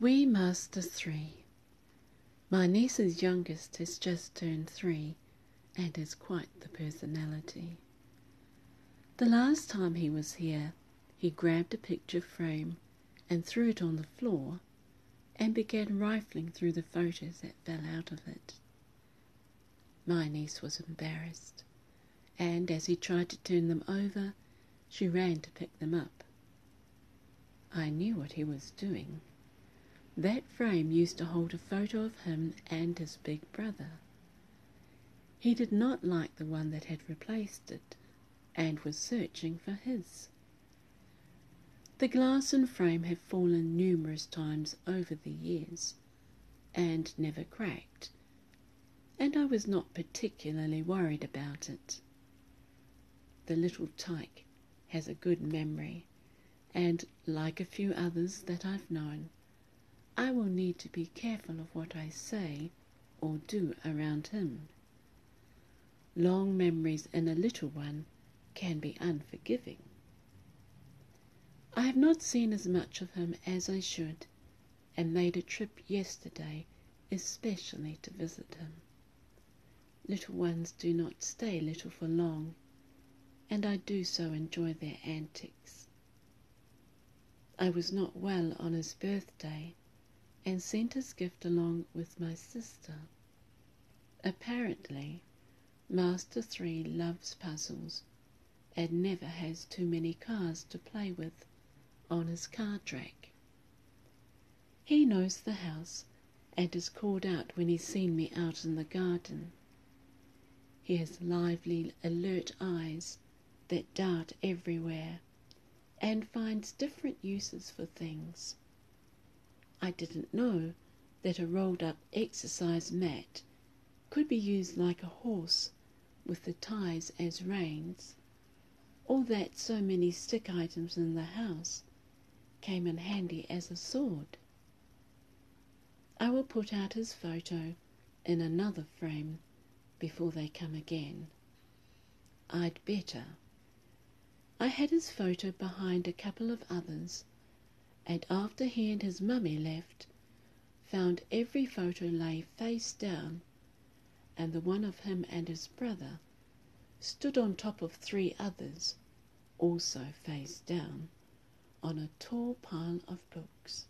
Wee Master 3. My niece's youngest has just turned three and is quite the personality. The last time he was here, he grabbed a picture frame and threw it on the floor and began rifling through the photos that fell out of it. My niece was embarrassed, and as he tried to turn them over, she ran to pick them up. I knew what he was doing. That frame used to hold a photo of him and his big brother. He did not like the one that had replaced it and was searching for his. The glass and frame have fallen numerous times over the years and never cracked, and I was not particularly worried about it. The little tyke has a good memory, and like a few others that I've known, I will need to be careful of what I say or do around him. Long memories in a little one can be unforgiving. I have not seen as much of him as I should, and made a trip yesterday especially to visit him. Little ones do not stay little for long, and I do so enjoy their antics. I was not well on his birthday, and sent his gift along with my sister. Apparently, Master 3 loves puzzles and never has too many cars to play with on his car track. He knows the house and is called out when he's seen me out in the garden. He has lively, alert eyes that dart everywhere and finds different uses for things. I didn't know that a rolled up exercise mat could be used like a horse with the ties as reins, or that so many stick items in the house came in handy as a sword. I will put out his photo in another frame before they come again. I'd better. I had his photo behind a couple of others and after he and his mummy left, found every photo lay face down, and the one of him and his brother stood on top of three others, also face down, on a tall pile of books.